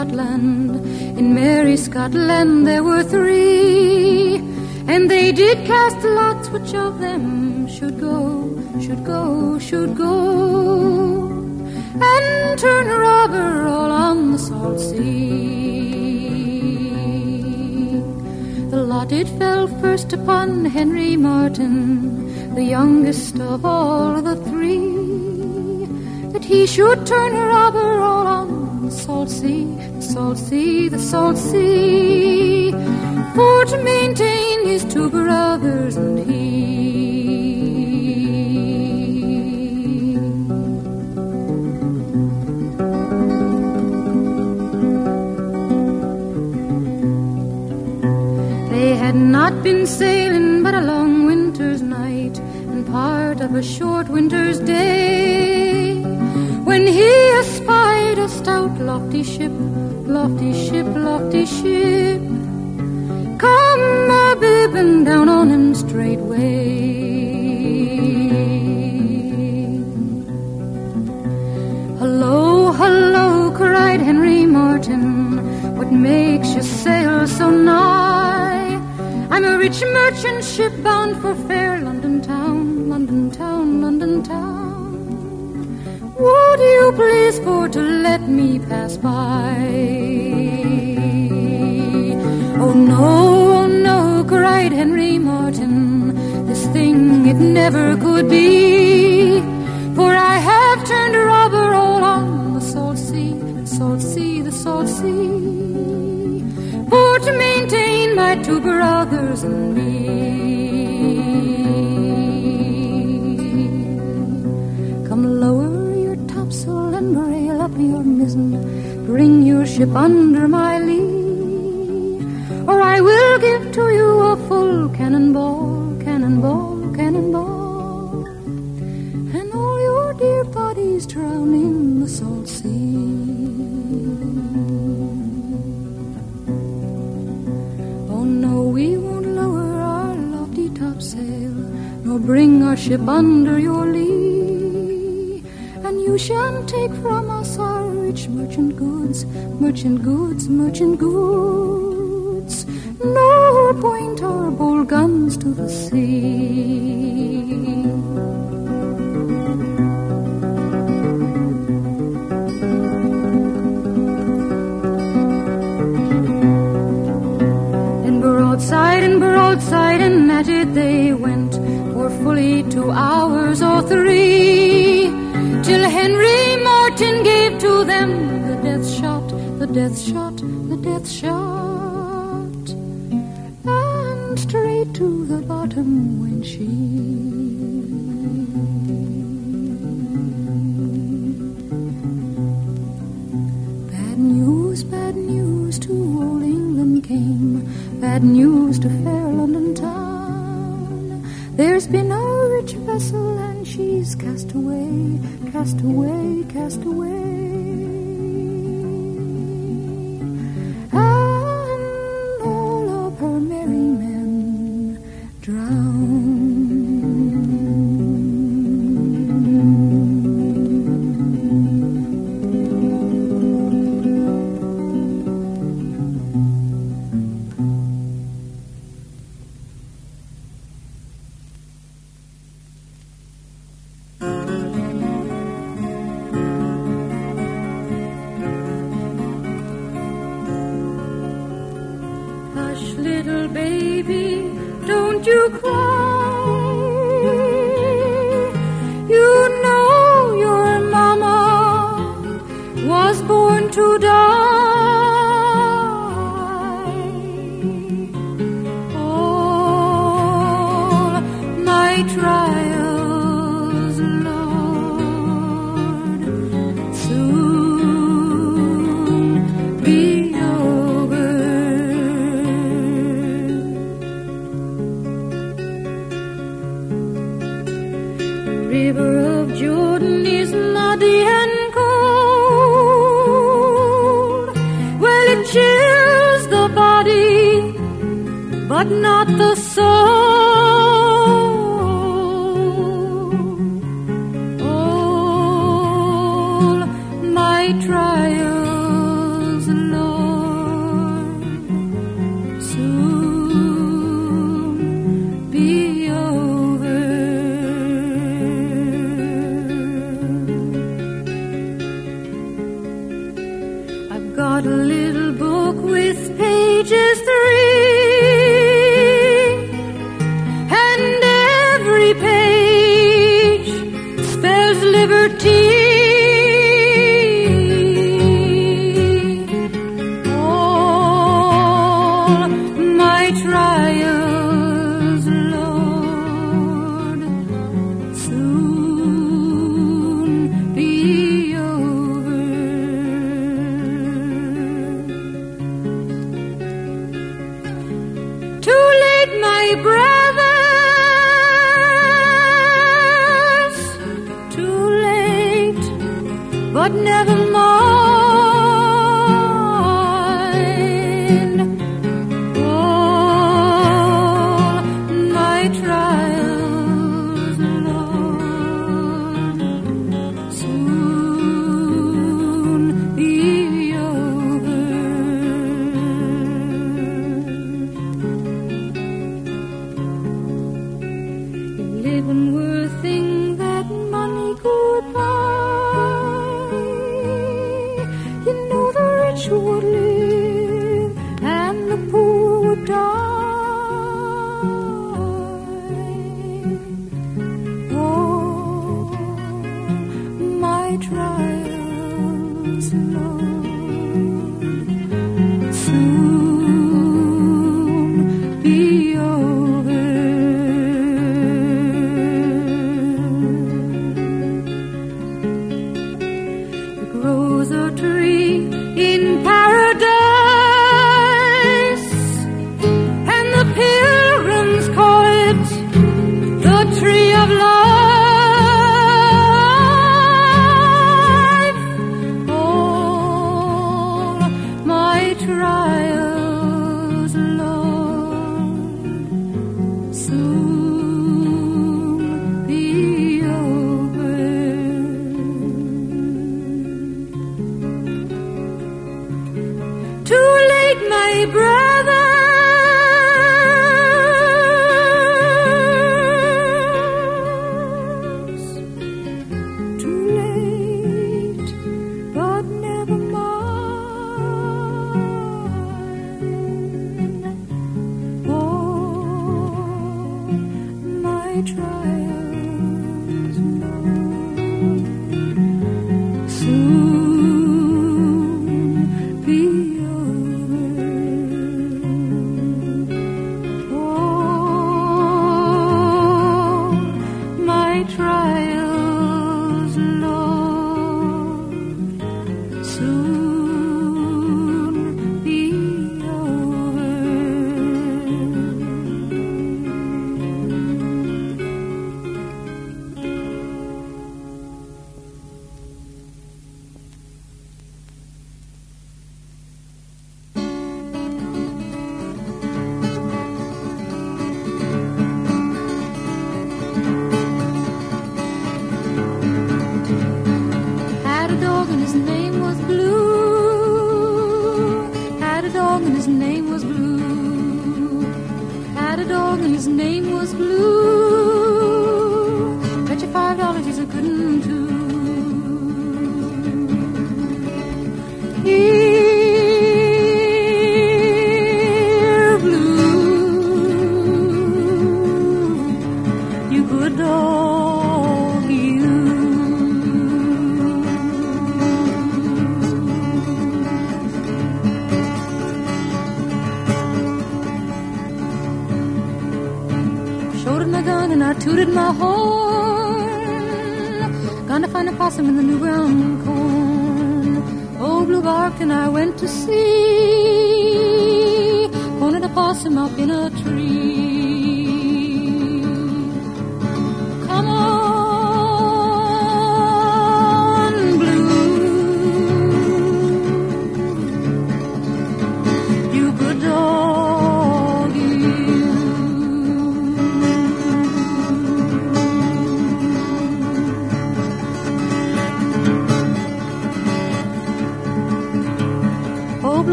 Scotland. In merry Scotland there were three. And they did cast lots which of them should go, should go, should go. And turn robber all on the salt sea. The lot it fell first upon Henry Martin, the youngest of all the three that he should turn robber all on the salt sea, salt sea, the salt sea, for to maintain his two brothers and he. They had not been sailing but a long winter's night and part of a short winter's lofty ship, lofty ship, lofty ship come a bibbing down on him straightway. Hello, hello, cried Henry Martin. What makes you sail so nigh? I'm a rich merchant ship bound for fair London town, London town, London town. Would you please for to let me pass by? Oh no, oh no, cried Henry Martin. This thing it never could be. For I have turned a robber all on the salt sea, the salt sea, the salt sea. For to maintain my two brothers and me. Bring your ship under my lee. Or I will give to you a full cannonball, cannonball, cannonball. And all your dear bodies drown in the salt sea. Oh no, we won't lower our lofty topsail, nor bring our ship under your lee. And you shan't take from merchant goods, merchant goods, merchant goods, No point our bold guns to the sea. And broadside and broadside and at it they went for fully two hours or three, till Henry Martin them the death shot, the death shot, the death shot, and straight to the bottom went she. Bad news, bad news to old England came. Bad news to fair London town. There's been a rich vessel and she's cast away, cast away, cast away. even worth things.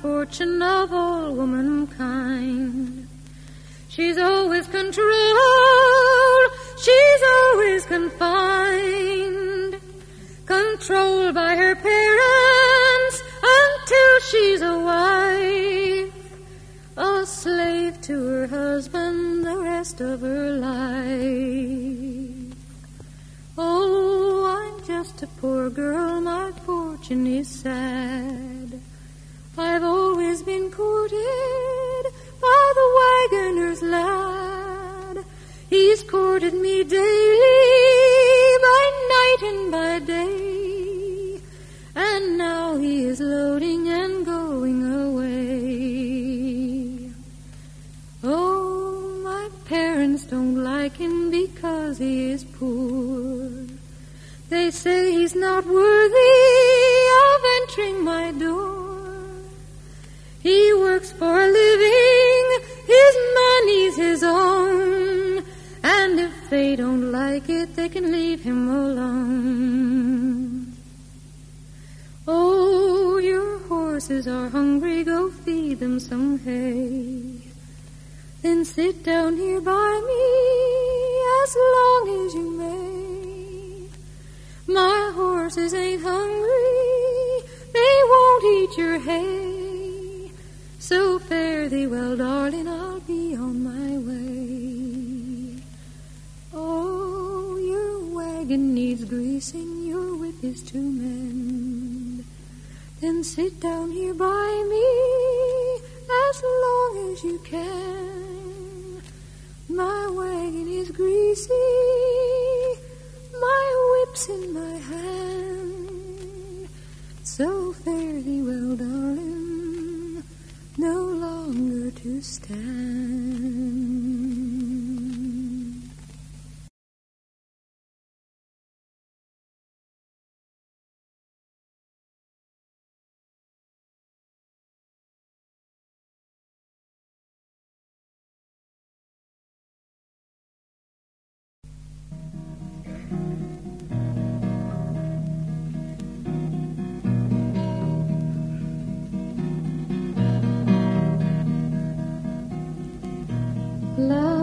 Fortune of all womankind. She's always controlled, she's always confined, controlled by her parents until she's a wife, a slave to her husband the rest of her life. Oh, I'm just a poor girl, my fortune is sad. I've been courted by the wagoner's lad. He's courted me daily, by night and by day. And now he is loading and going away. Oh, my parents don't like him because he is poor. They say he's not worthy of entering my door. He works for a living, his money's his own, and if they don't like it, they can leave him alone. Oh, your horses are hungry, go feed them some hay. Then sit down here by me as long as you may. My horses ain't hungry, they won't eat your hay. So fare thee well, darling, I'll be on my way. Oh, your wagon needs greasing, your whip is to mend. Then sit down here by me as long as you can. My wagon is greasy, my whip's in my hand. So fare thee well, darling, no longer to stand. Black,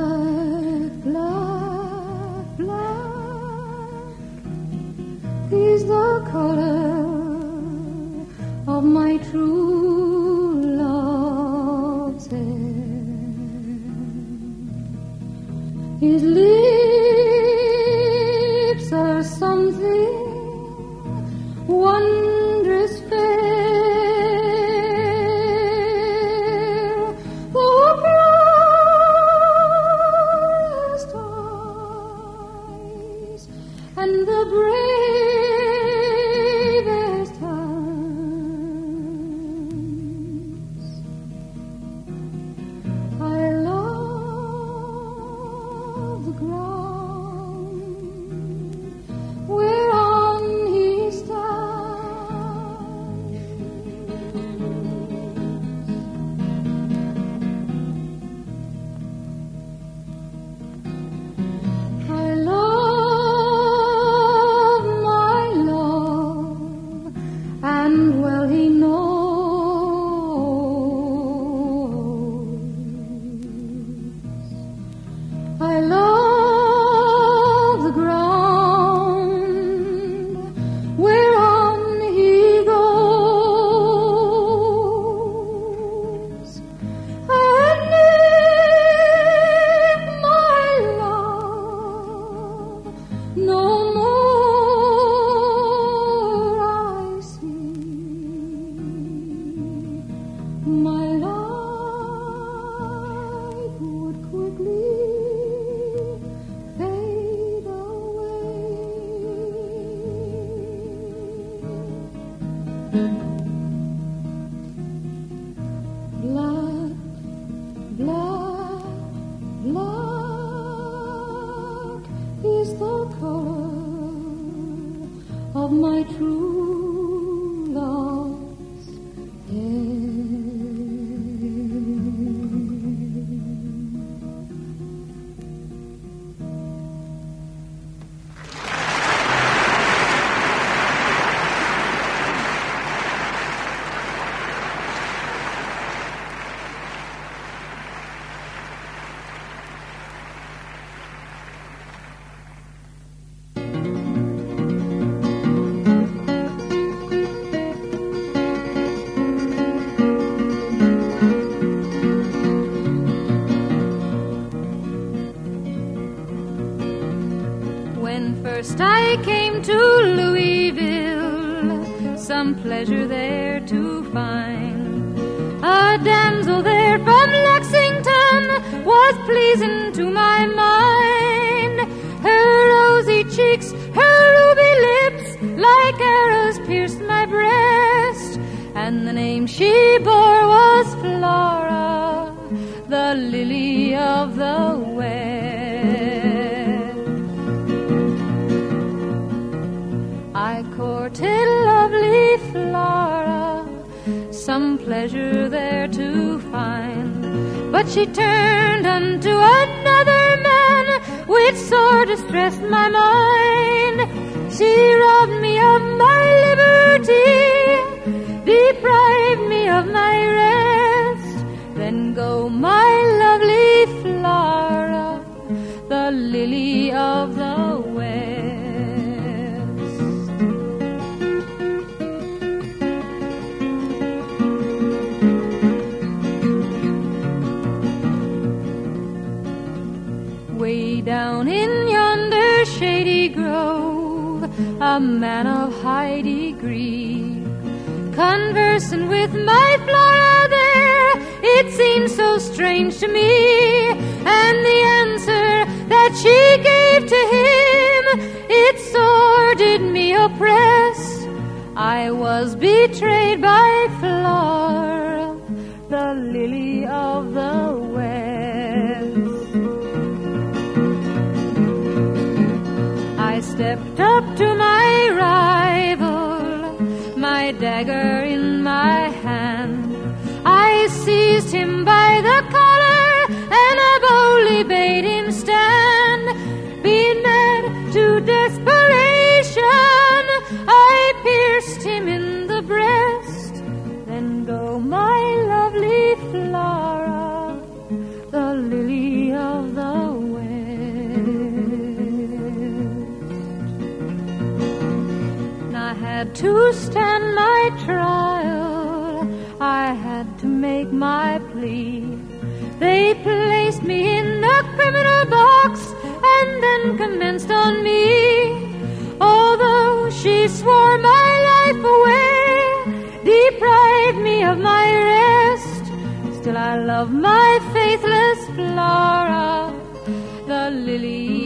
pleasure there to find. A damsel there from Lexington was pleasing to my mind. Her rosy cheeks, her ruby lips, like arrows pierced my breast. And the name she bore was Flora, the lily of the some pleasure there to find. But she turned unto another man, which sore distressed my mind. A man of high degree. Conversing with my Flora there, it seemed so strange to me. And the answer that she gave to him, it sore did me oppress. I was betrayed by Flora, the lily of the well I stepped up to dagger in my hand. I seized him by to stand my trial. I had to make my plea. They placed me in the criminal box and then commenced on me. Although she swore my life away, deprived me of my rest, still I love my faithless Flora, the lily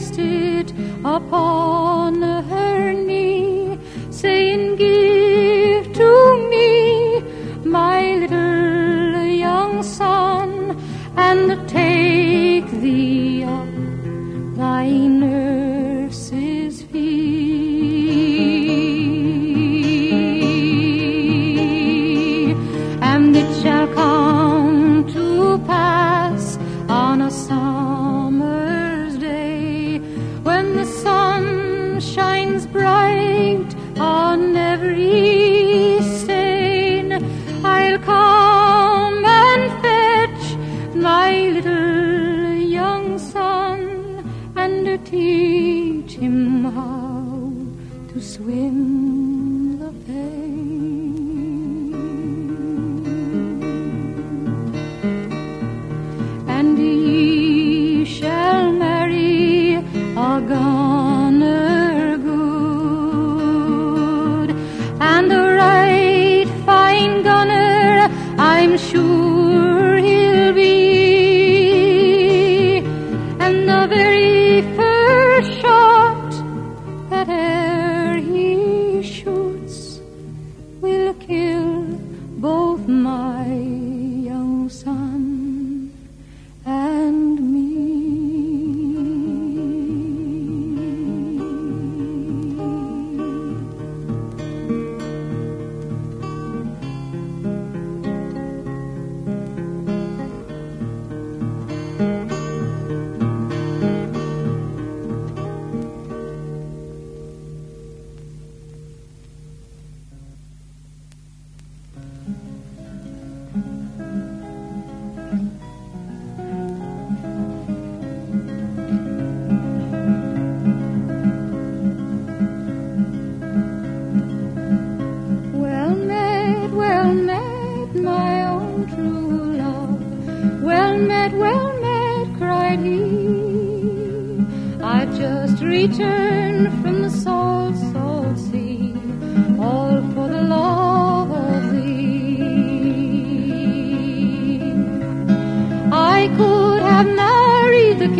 placed it upon her knee, saying, Give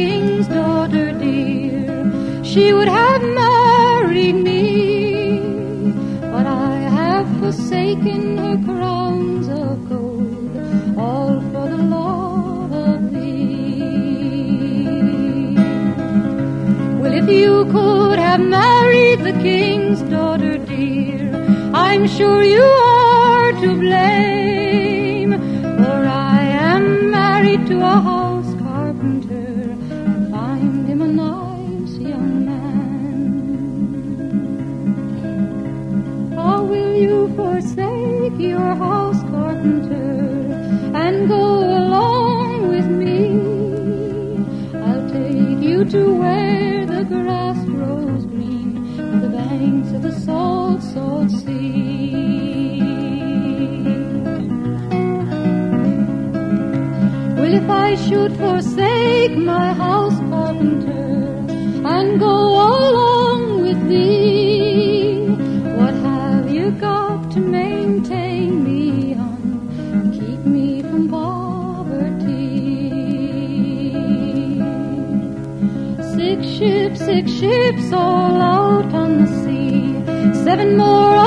king's daughter dear, she would have married me. But I have forsaken her crowns of gold, all for the love of thee. Well, if you could have married the king's daughter dear, I'm sure you are to blame. I should forsake my house carpenter and go along with thee? What have you got to maintain me on keep me from poverty? Six ships, six ships all out on the sea, seven more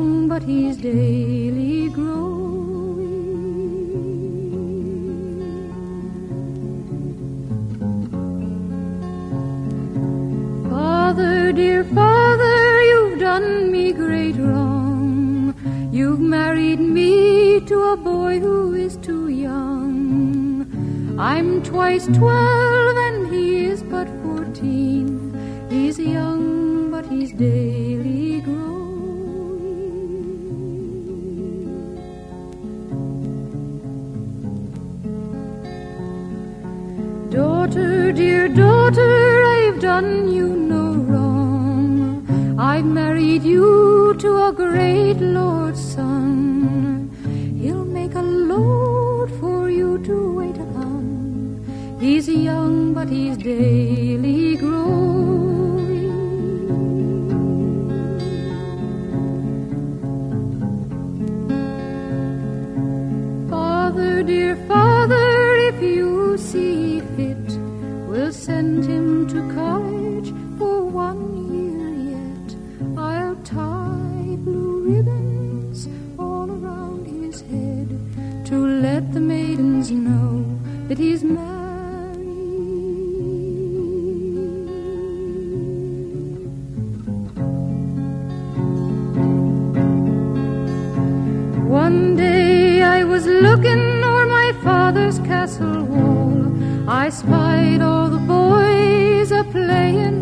young, but he's daily growing. Father, dear father, you've done me great wrong. You've married me to a boy who is too young. I'm twice twelve and he is but fourteen. He's young, but he's daily daughter, dear daughter, I've done you no wrong. I've married you to a great lord's son. He'll make a lord for you to wait upon. He's young, but he's daily growing. Father, dear father laying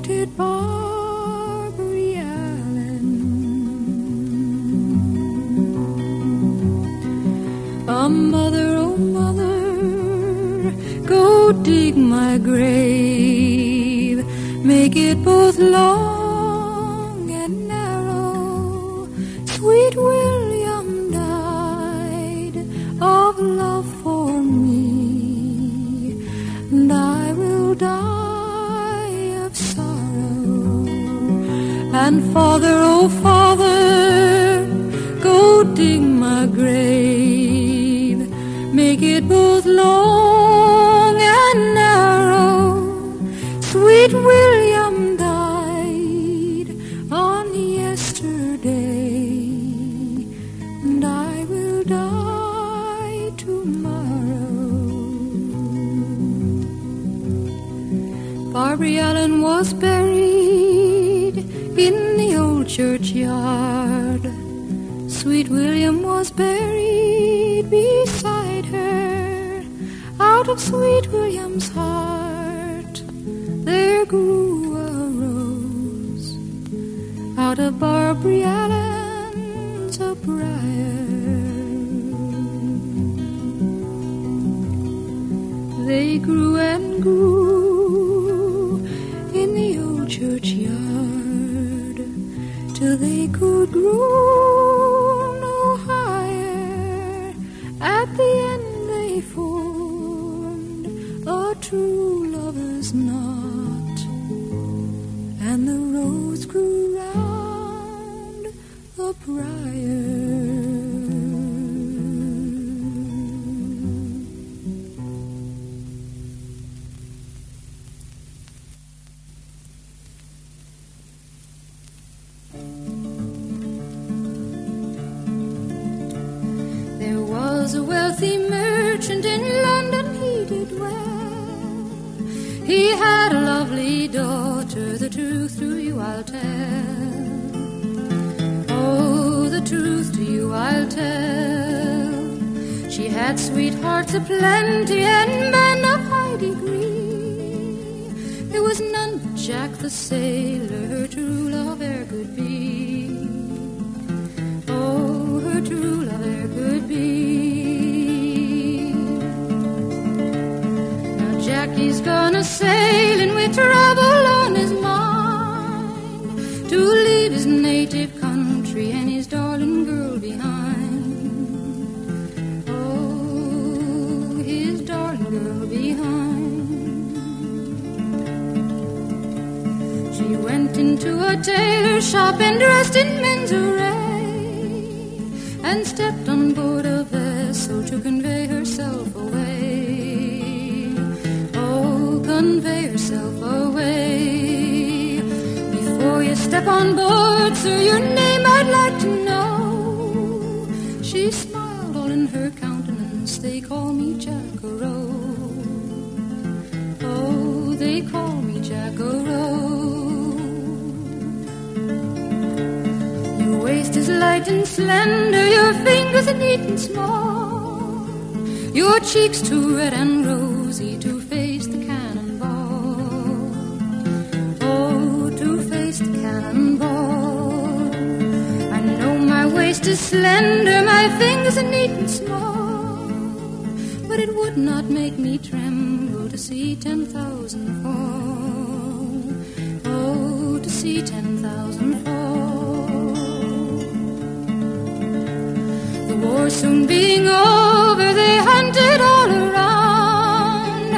departed Barbary Allen. Ah, mother, oh mother, go dig my grave, make it both long. Sweethearts aplenty and men of high degree. There was none but Jack the sailor, her true love e'er could be. Oh, her true love there could be. Now Jackie's gonna sailing with trouble on his mind to leave his native into a tailor shop and dressed in men's array and stepped on board a vessel to convey herself away. Oh, convey herself away. Before you step on board, sir, your name I'd like to know. She smiled all in her countenance. They call me Jackaroe. Oh, they call me. Your light and slender, your fingers are neat and small. Your cheeks too red and rosy to face the cannonball. Oh, to face the cannonball. I know my waist is slender, my fingers are neat and small. But it would not make me tremble to see ten thousand fall. Oh, to see ten thousand fall. War soon being over, they hunted all around,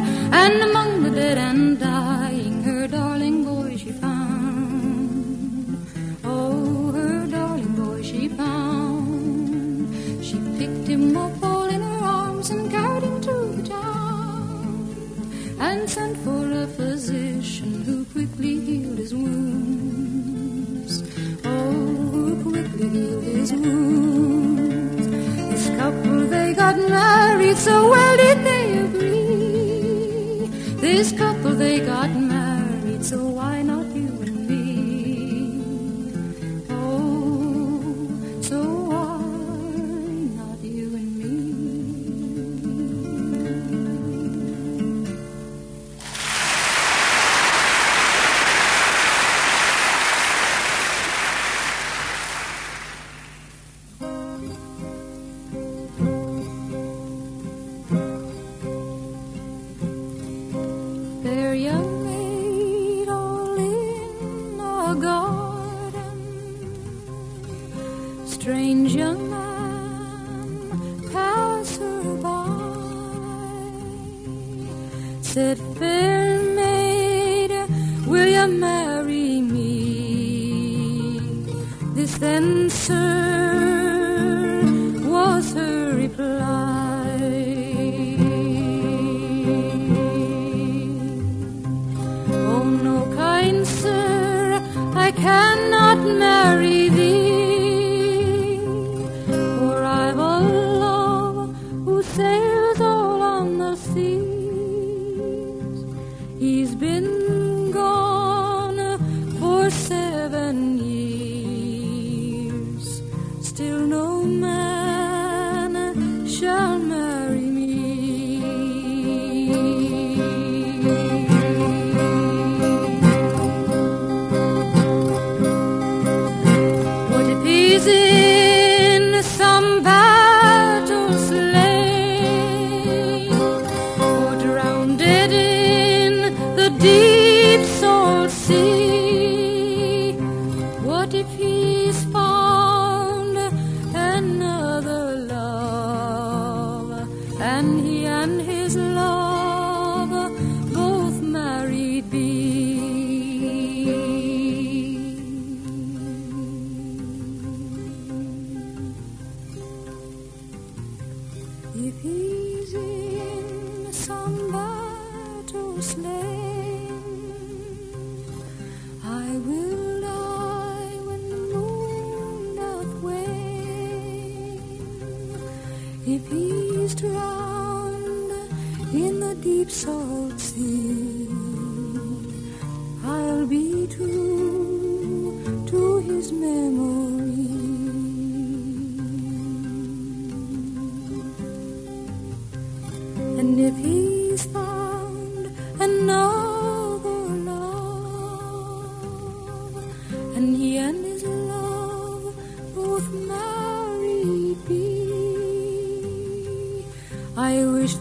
and among the dead and dying, her darling boy she found. Oh, her darling boy she found. She picked him up all in her arms and carried him to the town, and sent for a physician who quickly healed his wounds. Oh, who quickly healed his wounds. They got married, so well did they agree. This couple, they got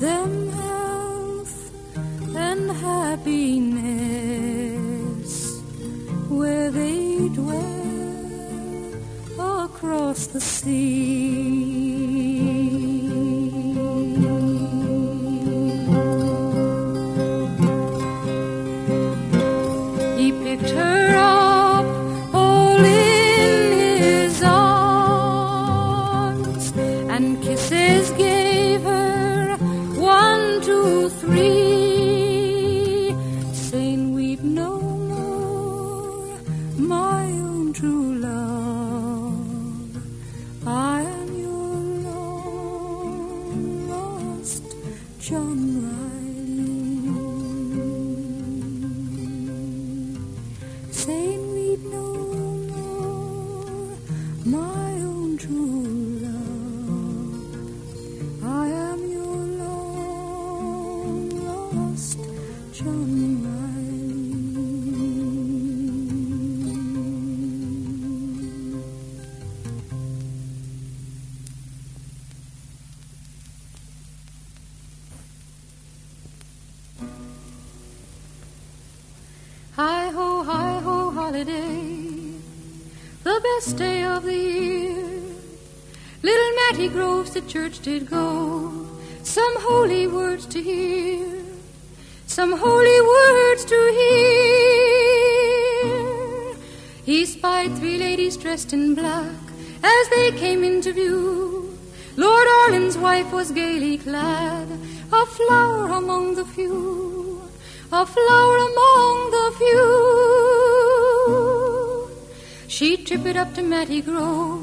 I Did go, some holy words to hear, some holy words to hear. He spied three ladies dressed in black as they came into view. Lord Arlen's wife was gaily clad, a flower among the few, a flower among the few. She tripped up to Mattie Groves,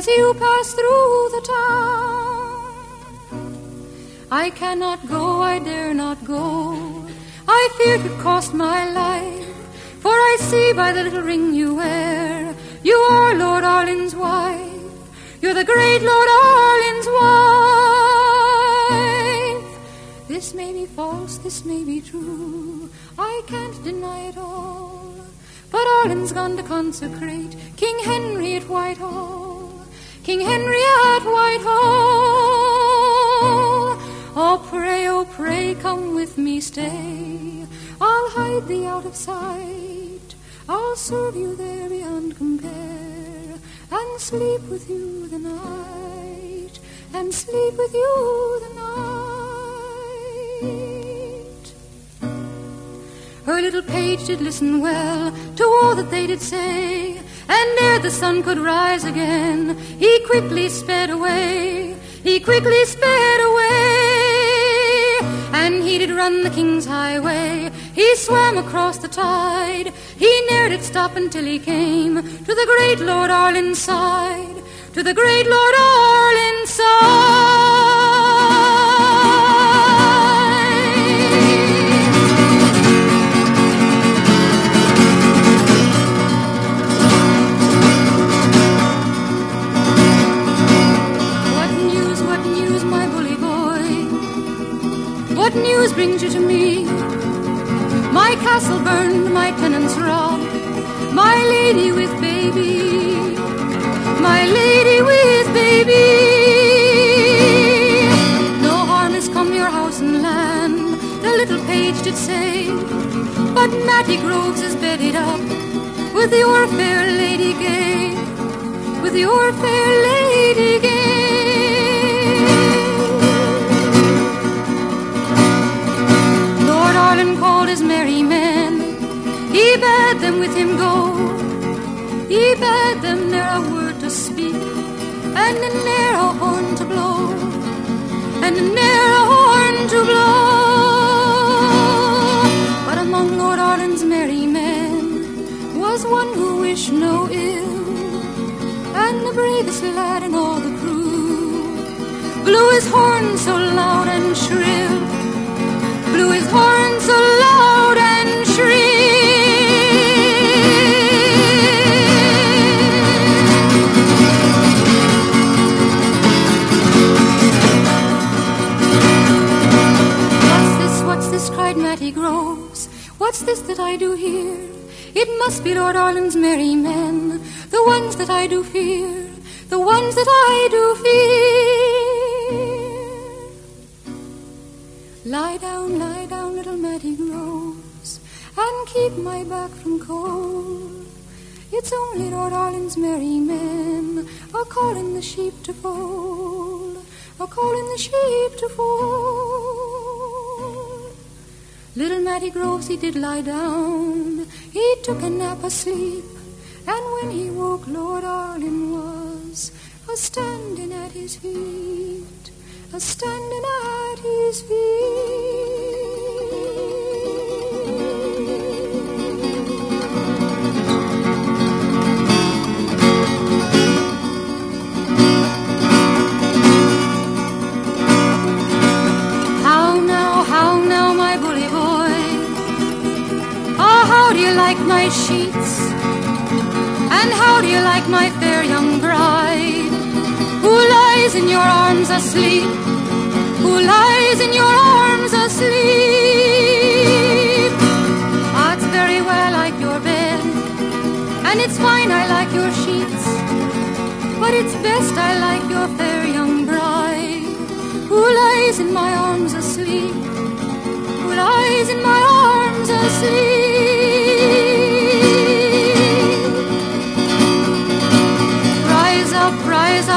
as you pass through the town. I cannot go, I dare not go. I fear it cost my life, for I see by the little ring you wear, you are Lord Arlen's wife. You're the great Lord Arlen's wife. This may be false, this may be true. I can't deny it all. But Arlen's gone to consecrate King Henry at Whitehall. King Henry at Whitehall. Oh, pray, oh, pray, come with me, stay. I'll hide thee out of sight. I'll serve you there beyond compare, and sleep with you the night, and sleep with you the night. Her little page did listen well to all that they did say, and ere the sun could rise again, he quickly sped away, he quickly sped away, and he did run the king's highway, he swam across the tide, he ne'er did stop until he came to the great Lord Arlen's side, to the great Lord Arlen's side. What news brings you to me? My castle burned, my tenants robbed, my lady with baby, my lady with baby. No harm has come your house and land, the little page did say. But Mattie Groves is bedded up with your fair lady gay, with your fair lady gay. He bade them with him go. He bade them ne'er a word to speak, and ne'er a horn to blow, and ne'er a horn to blow. But among Lord Arlen's merry men was one who wished no ill, and the bravest lad in all the crew blew his horn so loud this that I do hear? It must be Lord Arlen's merry men, the ones that I do fear, the ones that I do fear. Lie down, lie down, little Mattie Groves, and keep my back from cold. It's only Lord Arlen's merry men are calling the sheep to fold, are calling the sheep to fold. Little Mattie Groves, he did lie down, he took a nap asleep, and when he woke, Lord Arlen was a standing at his feet, a standing at his How sheets? And how do you like my fair young bride? Who lies in your arms asleep? Who lies in your arms asleep? Ah, it's very well like your bed, and it's fine I like your sheets, but it's best I like your fair young bride, who lies in my arms asleep, who lies in my arms asleep.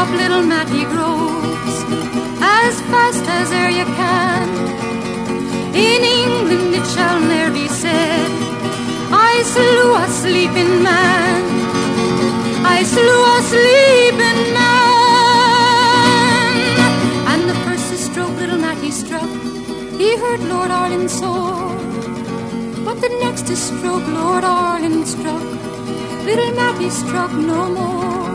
Up, little Mattie Groves as fast as e'er you can. In England it shall ne'er be said, I slew a sleeping man. I slew a sleeping man. And the first stroke little Mattie struck, he hurt Lord Arlen sore. But the next stroke Lord Arlen struck, little Mattie struck no more.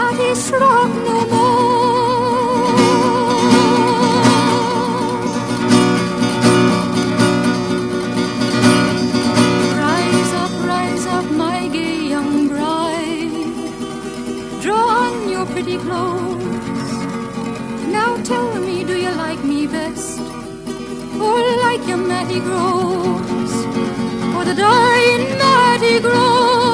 Little Mattie struck no more. Rise up, rise up, my gay young bride. Draw on your pretty clothes. Now tell me, do you like me best? Or like your Groves? Or the dying Mattie Groves?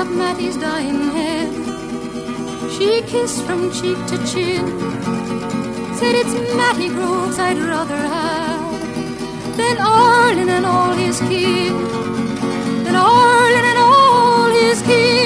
Up Mattie's dying head. She kissed from cheek to chin said it's Mattie Groves I'd rather have than Arlen and all his kin, than Arlen and all his kin.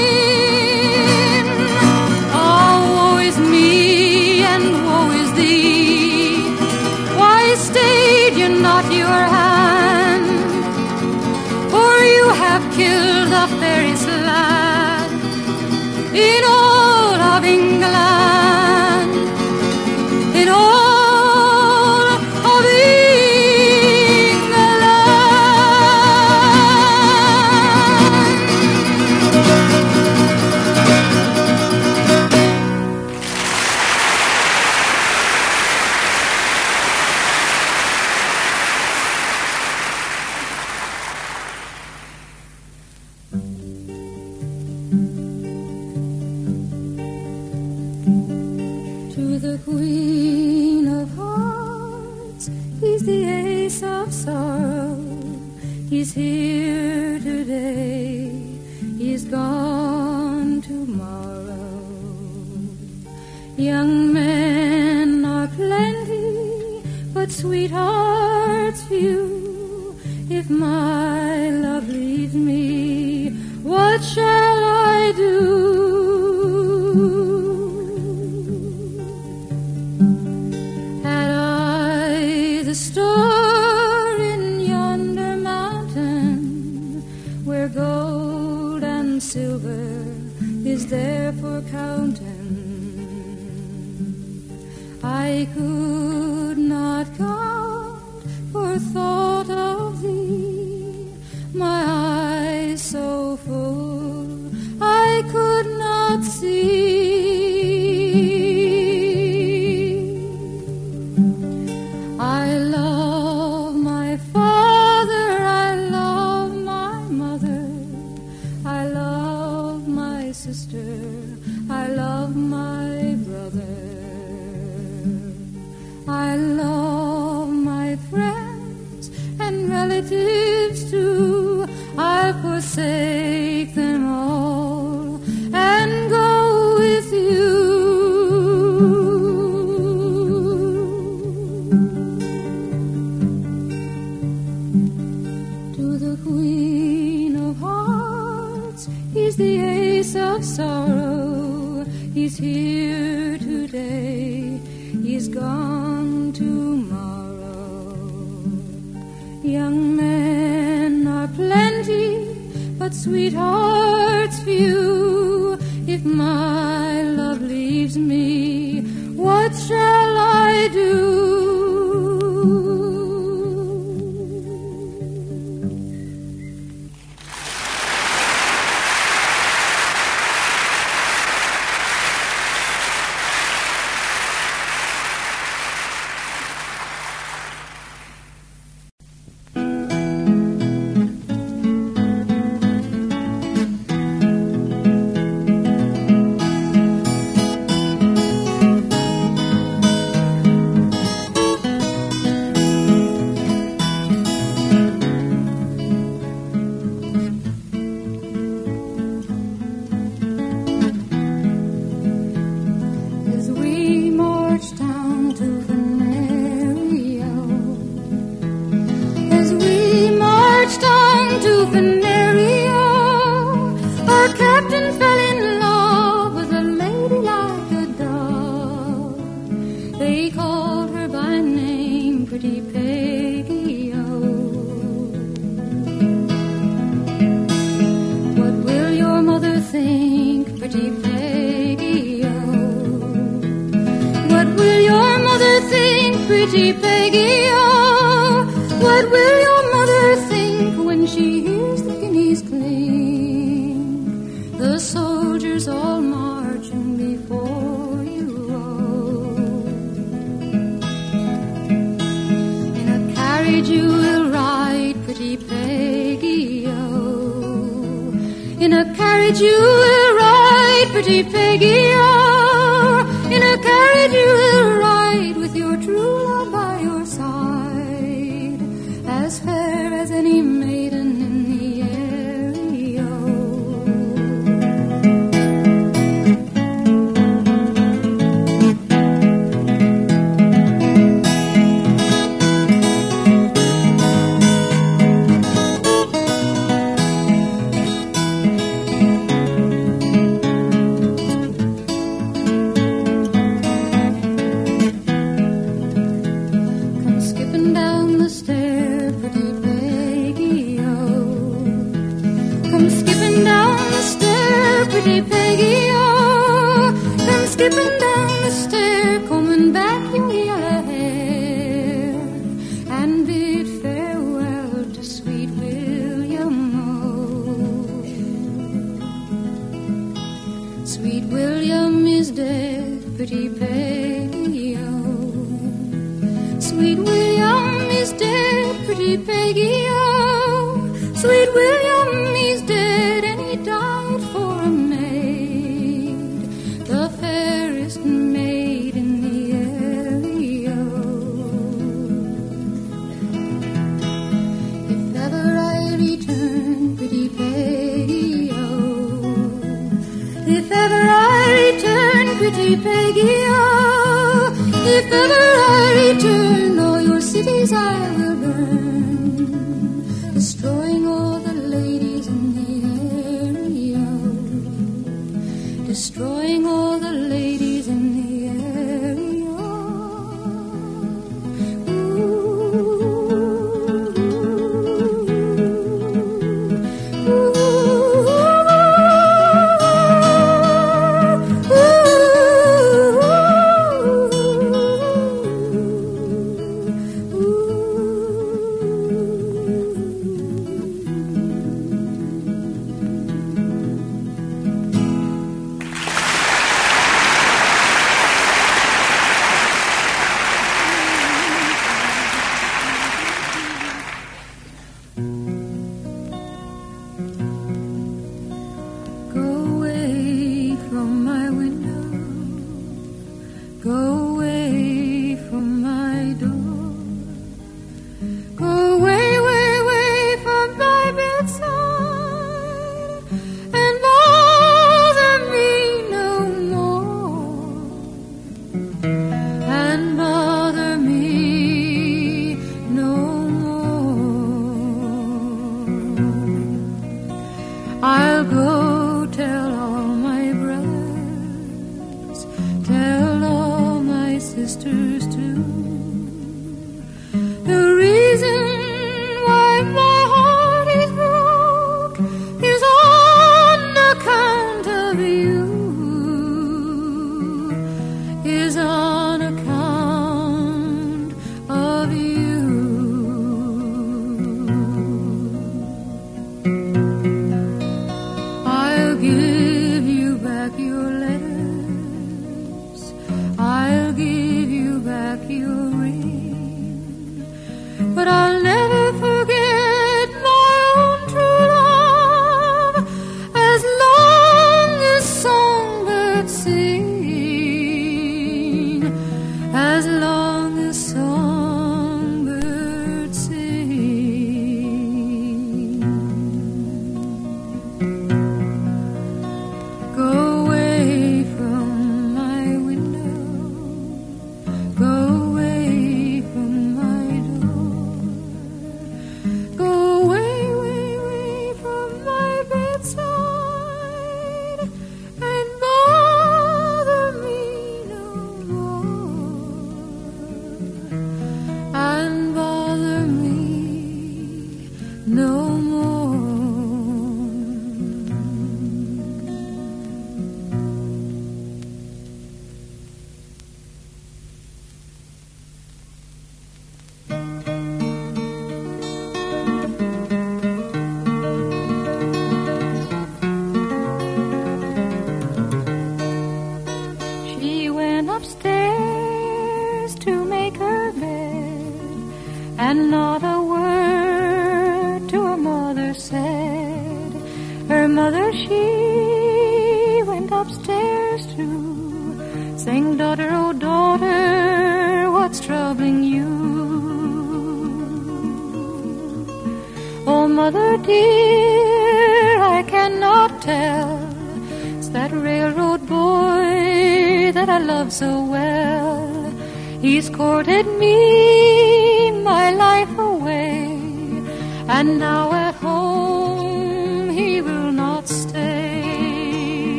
sisters too.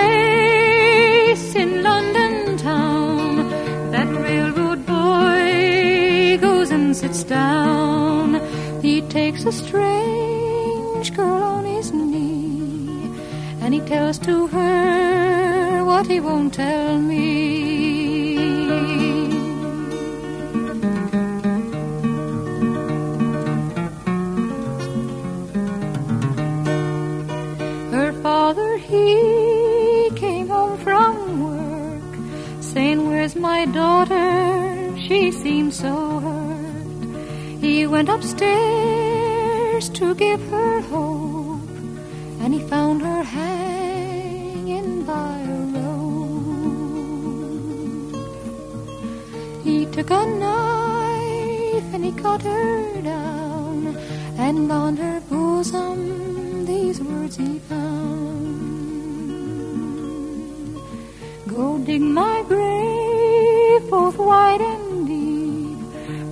place in London town. That railroad boy goes and sits down. He takes a strange girl on his knee, and he tells to her what he won't tell me. so hurt. He went upstairs to give her hope, and he found her hanging by a rope. He took a knife and he cut her down, and on her bosom these words he found. Go dig my grave, both white and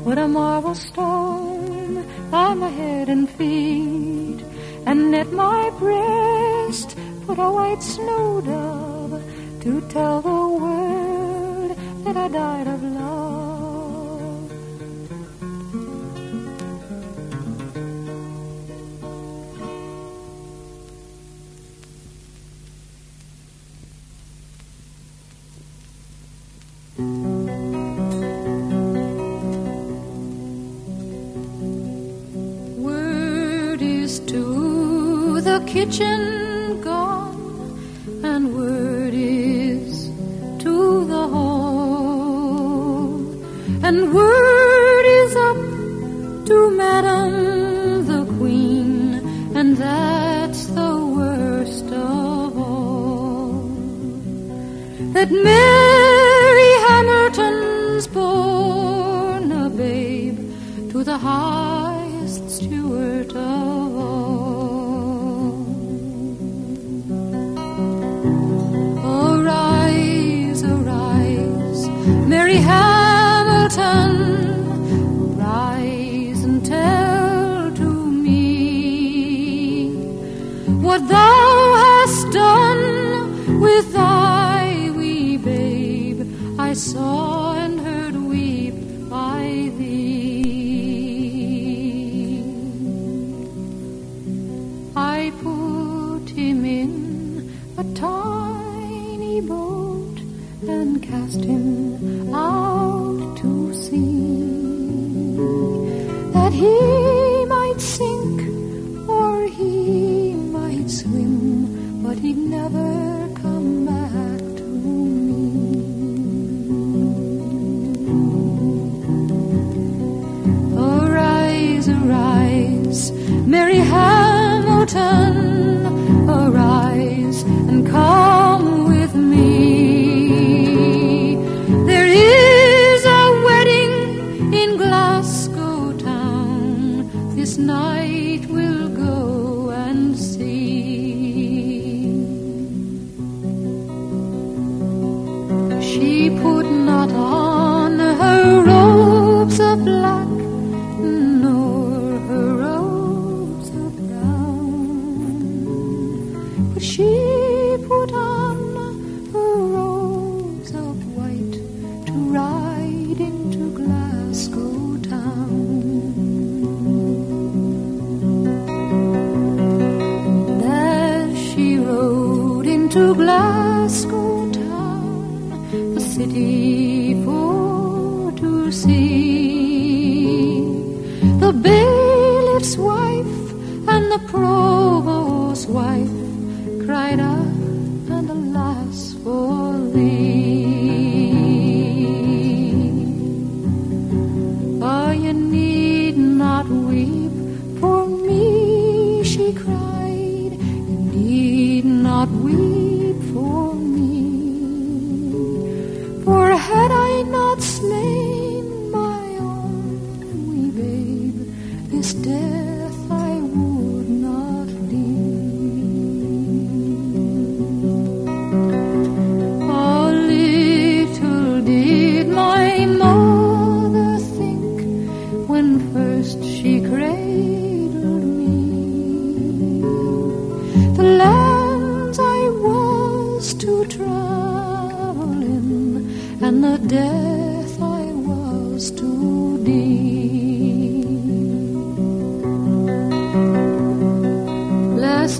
Put a marble stone by my head and feet, and at my breast put a white snow dove to tell the world that I died of love.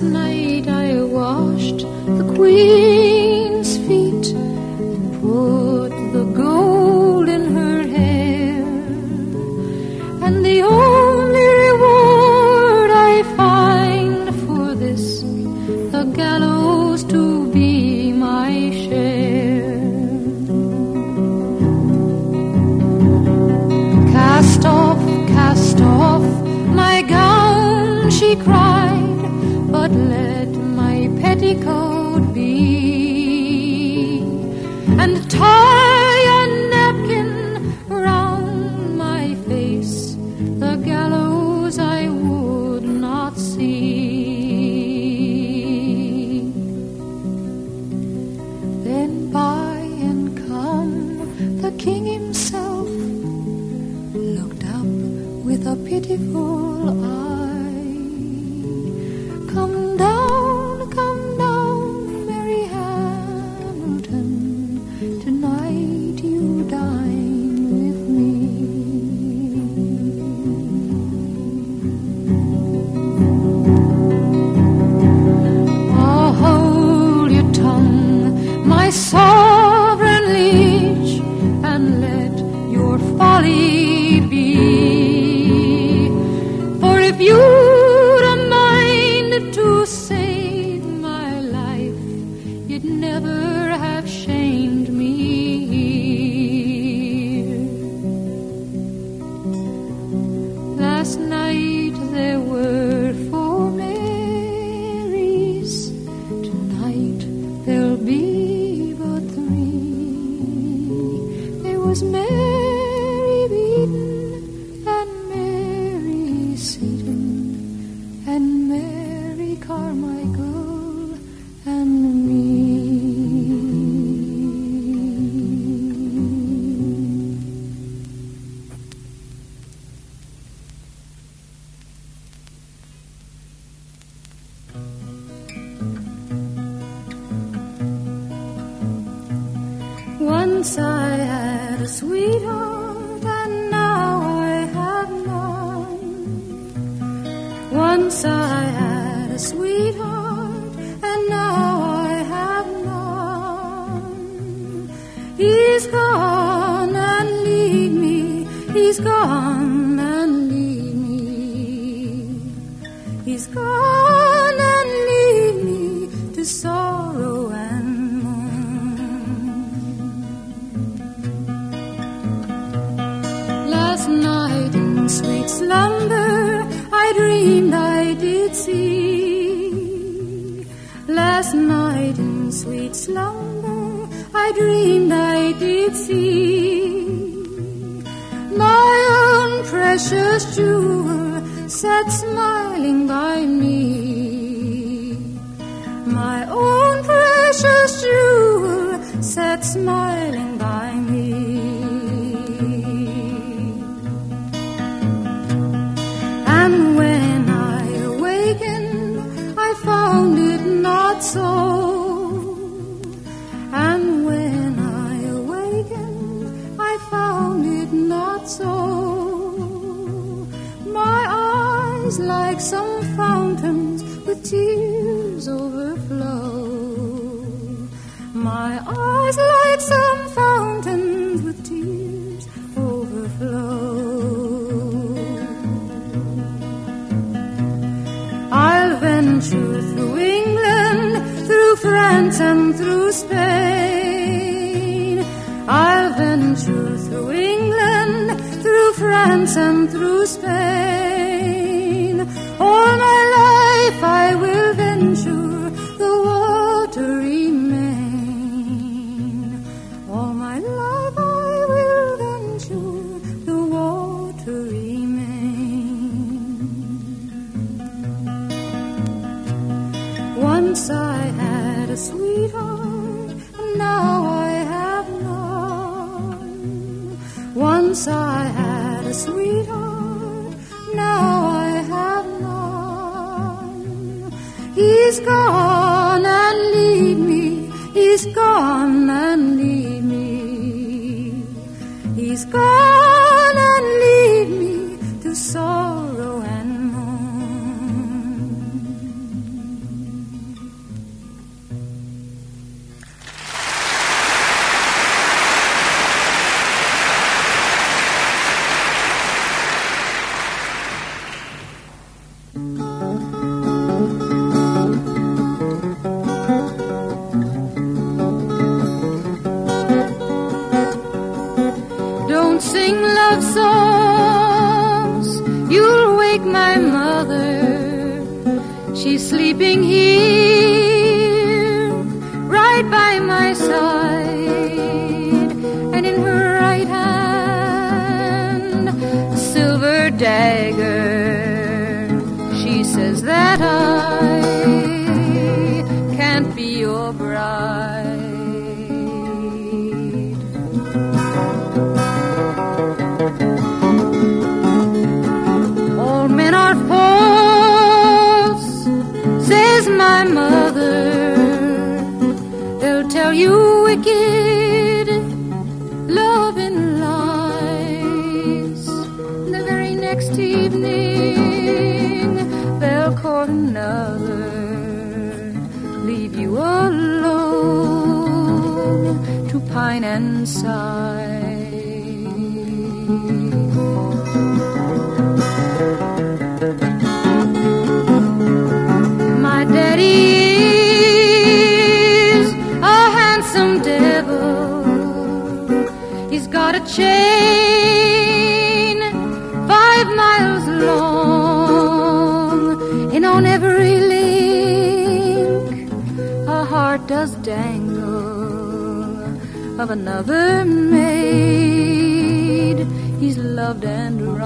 last night I washed the queen. He's gone precious jewel pine of another maid he's loved and